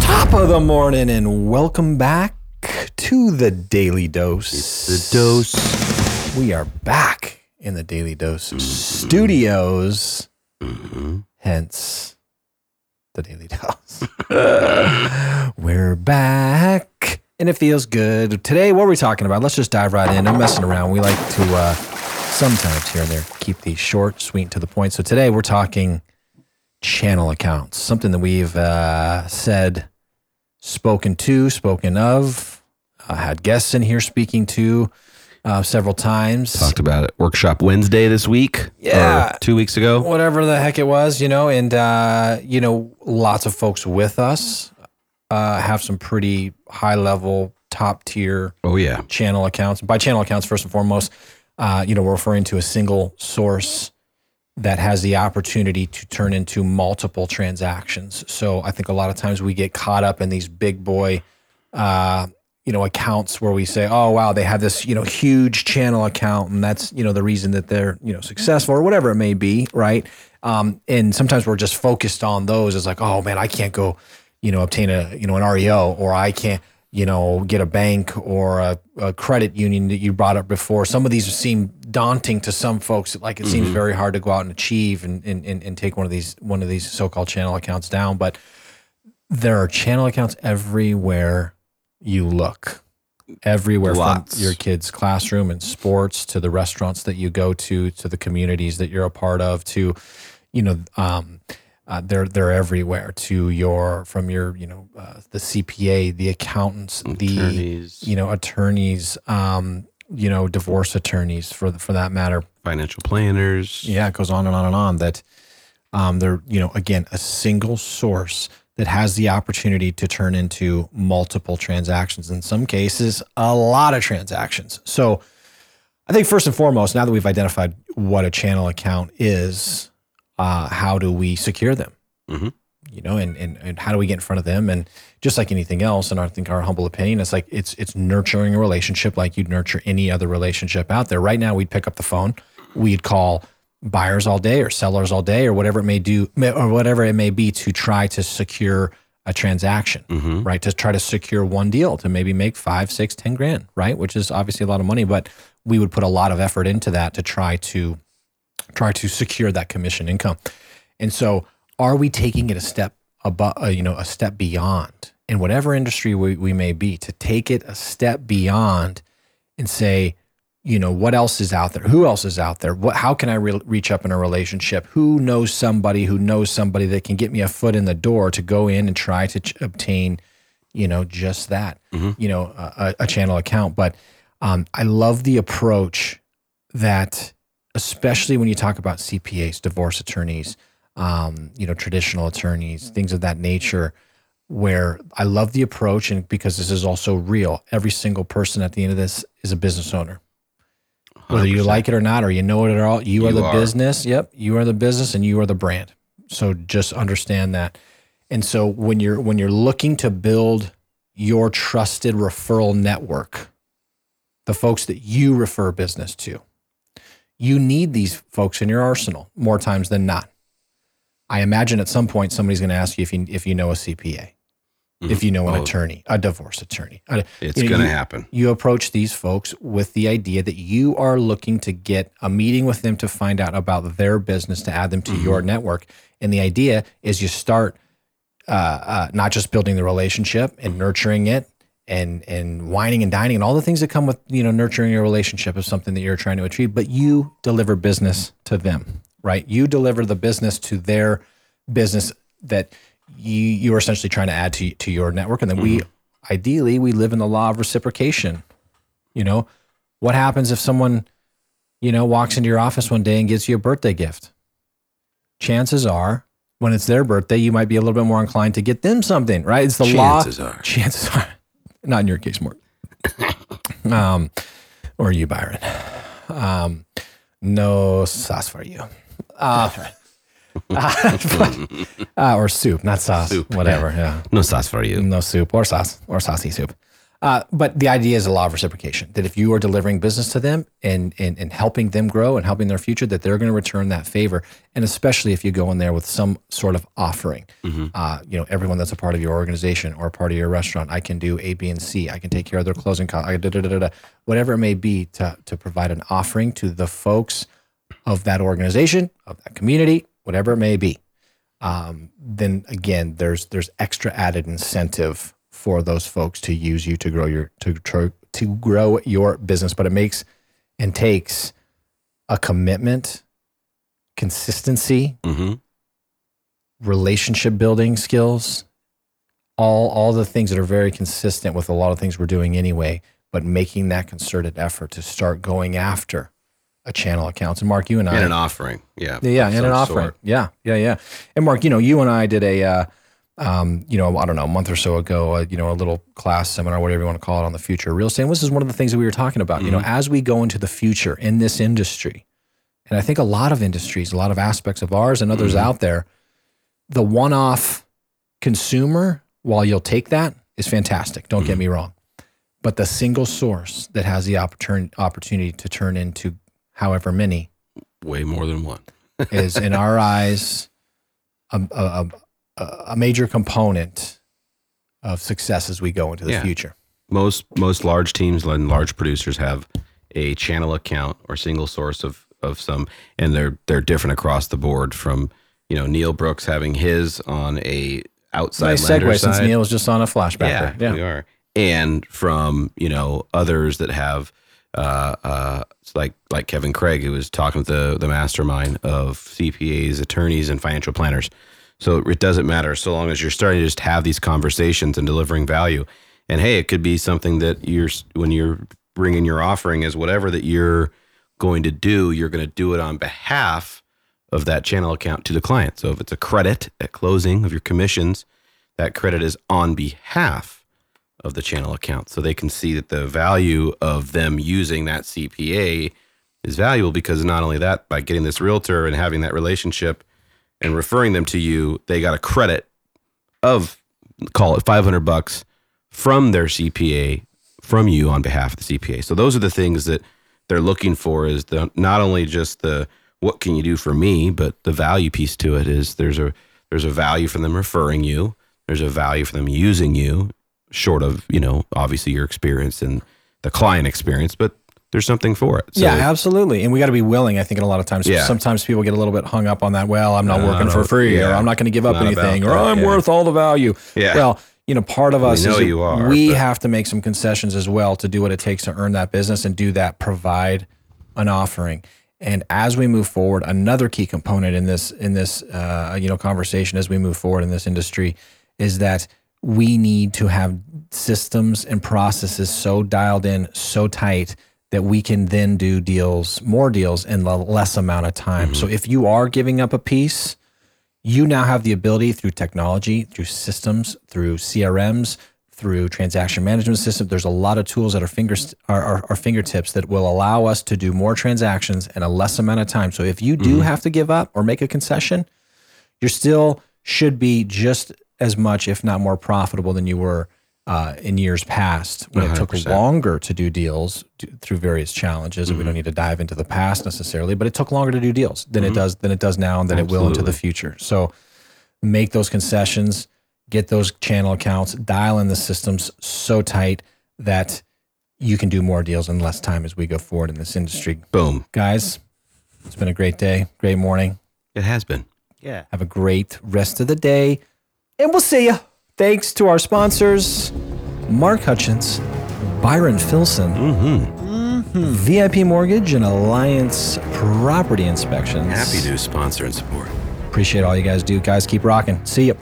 Top of the morning and welcome back to the Daily Dose. It's The dose. We are back in the Daily Dose studios. Hence the Daily Dose. We're back and it feels good. Today, what are we talking about? Let's just dive right in. I'm messing around. We like to uh, sometimes here and there keep these short, sweet, and to the point. So today we're talking channel accounts, something that we've uh, said, spoken to, spoken of, uh, had guests in here speaking to uh, several times. Talked about it. Workshop Wednesday this week. Yeah. Two weeks ago. whatever the heck it was, you know, and uh, you know, lots of folks with us uh, have some pretty high level, top tier Oh yeah. channel accounts. By channel accounts, first and foremost, uh, you know, we're referring to a single source that has the opportunity to turn into multiple transactions. So I think a lot of times we get caught up in these big boy, uh, you know, accounts where we say, "Oh, wow, they have this, you know, huge channel account, and that's, you know, the reason that they're, you know, successful or whatever it may be, right?" Um, and sometimes we're just focused on those as like, "Oh man, I can't go, you know, obtain a, you know, an REO, or I can't." You know, get a bank or a, a credit union that you brought up before. Some of these seem daunting to some folks. Like it seems very hard to go out and achieve and, and, and, and take one of these one of these so-called channel accounts down. But there are channel accounts everywhere you look. Everywhere Lots. from your kids' classroom and sports to the restaurants that you go to, to the communities that you're a part of, to, you know, um, uh, they're they're everywhere. To your from your you know uh, the CPA, the accountants, the you know attorneys, um, you know divorce attorneys for for that matter. Financial planners. Yeah, it goes on and on and on. That um, they're you know again a single source that has the opportunity to turn into multiple transactions. In some cases, a lot of transactions. So, I think first and foremost, now that we've identified what a channel account is, uh, how do we secure them? Mhm. You know, and, and and how do we get in front of them? And just like anything else, and I think our humble opinion, it's like it's it's nurturing a relationship like you'd nurture any other relationship out there. Right now, we'd pick up the phone, we'd call buyers all day or sellers all day or whatever it may do or whatever it may be to try to secure a transaction Mhm. right to try to secure one deal to maybe make five six ten grand right which is obviously a lot of money but we would put a lot of effort into that to try to try to secure that commission income. And so are we taking it a step above uh, you know a step beyond? In whatever industry we, we may be to take it a step beyond and say you know what else is out there? Who else is out there? What how can i re- reach up in a relationship? Who knows somebody who knows somebody that can get me a foot in the door to go in and try to ch- obtain you know just that you know a, a channel account? But um, i love the approach that especially when you talk about cpas divorce attorneys um, you know traditional attorneys things of that nature where i love the approach and because this is also real every single person at the end of this is a business owner whether you 100%. like it or not, or you know it at all, you, are the are. business. Yep, you are the business, and you are the brand. So just understand that. And so when you're when you're looking to build your trusted referral network, the folks that you refer business to, you need these folks in your arsenal more times than not. I imagine at some point somebody's going to ask you if you if you know a CPA, if you know an Oh. attorney, a divorce attorney. It's you know, gonna happen. you approach these folks with the idea that you are looking to get a meeting with them to find out about their business to add them to your network. And the idea is you start uh, uh, not just building the relationship and nurturing it and and wining and dining and all the things that come with you know nurturing your relationship is something that you're trying to achieve, but you deliver business to them, right? You deliver the business to their business that you you are essentially trying to add to to your network, and then we mm-hmm. ideally we live in the law of reciprocation. You know, what happens if someone you know walks into your office one day and gives you a birthday gift? Chances are when it's their birthday, you might be a little bit more inclined to get them something, right? It's the Chances law. are. Chances are. Not in your case, Mort. um, or you, Byron. Um, no sauce for you. Uh, uh, or soup, not sauce. Soup, Whatever. Yeah. No sauce for you. No soup or sauce or saucy soup. Uh, but the idea is a law of reciprocation that if you are delivering business to them and, and, and helping them grow and helping their future, that they're going to return that favor. And especially if you go in there with some sort of offering, uh, you know, everyone that's a part of your organization or a part of your restaurant, I can do A, B, and C. I can take care of their closing costs, I da, da, da, da, whatever it may be to, to provide an offering to the folks of that organization, of that community, whatever it may be um, then again, there's there's extra added incentive for those folks to use you to grow your to to, to grow your business. But it makes and takes a commitment, consistency, Mm-hmm. relationship building skills, all all the things that are very consistent with a lot of things we're doing anyway. But making that concerted effort to start going after a channel accounts. And Mark, you and I And an offering. Yeah. yeah, and an offering. sort. Yeah, yeah, yeah. And Mark, you know, you and I did a, uh, um, you know, I don't know, a month or so ago, uh, you know, a little class seminar, whatever you want to call it, on the future of real estate. And this is one of the things that we were talking about. You know, as we go into the future in this industry, and I think a lot of industries, a lot of aspects of ours and others out there, the one-off consumer, while you'll take that, is fantastic. Don't get me wrong, but the single source that has the opportunity opportunity to turn into however many Way more than one. is in our eyes a, a, a, a major component of success as we go into the Yeah. future. most most large teams and large producers have a channel account or single source of of some and they're they're different across the board from you know Neil Brooks having his on a outside Nice lender segue since. Neil was just on a flashback. yeah, there. we are and from you know others that have uh uh like like Kevin Craig who was talking with the the mastermind of CPAs attorneys and financial planners so it doesn't matter so long as you're starting to just have these conversations and delivering value. And hey, it could be something that you're when you're bringing your offering is whatever that you're going to do, you're going to do it on behalf of that channel account to the client. So if it's a credit at closing of your commissions, that credit is on behalf of the channel account. So they can see that the value of them using that CPA is valuable because not only that, by getting this realtor and having that relationship and referring them to you, they got a credit of call it 500 bucks from their CPA from you on behalf of the CPA. So those are the things that they're looking for is the not only just the what can you do for me, but the value piece to it is there's a there's a value for them referring you. There's a value for them using you, short of, you know, obviously your experience and the client experience, but there's something for it. So yeah, absolutely. And we got to be willing. I think, in a lot of times, Yeah. sometimes people get a little bit hung up on that. Well, I'm not No, working no, for free, or. I'm not going to give up Not anything, or that, I'm yeah. worth all the value. Yeah. Well, you know, part of us know is you are, we but- have to make some concessions as well to do what it takes to earn that business and do that. Provide an offering. And as we move forward, another key component in this in this uh, you know conversation as we move forward in this industry is that we need to have systems and processes so dialed in, so tight that we can then do deals, more deals in the less amount of time. Mm-hmm. So if you are giving up a piece, you now have the ability through technology, through systems, through CRMs, through transaction management system. There's a lot of tools at our fingers, our, our, our fingertips that will allow us to do more transactions in a less amount of time. So if you do mm-hmm. have to give up or make a concession, you still should be just as much, if not more profitable than you were uh, in years past when it took longer to do deals d- through various challenges. And we don't need to dive into the past necessarily, but it took longer to do deals than it does than it does now, and than it will into the future. So make those concessions, get those channel accounts, dial in the systems so tight that you can do more deals in less time as we go forward in this industry. boom. Guys, it's been a great day, great morning. It has been. Yeah. Have a great rest of the day, and we'll see you. Thanks to our sponsors, Mark Hutchins, Byron Filson, mm-hmm. VIP Mortgage, and Alliance Property Inspections. Happy to sponsor and support. Appreciate all you guys do. Guys, keep rocking. See you.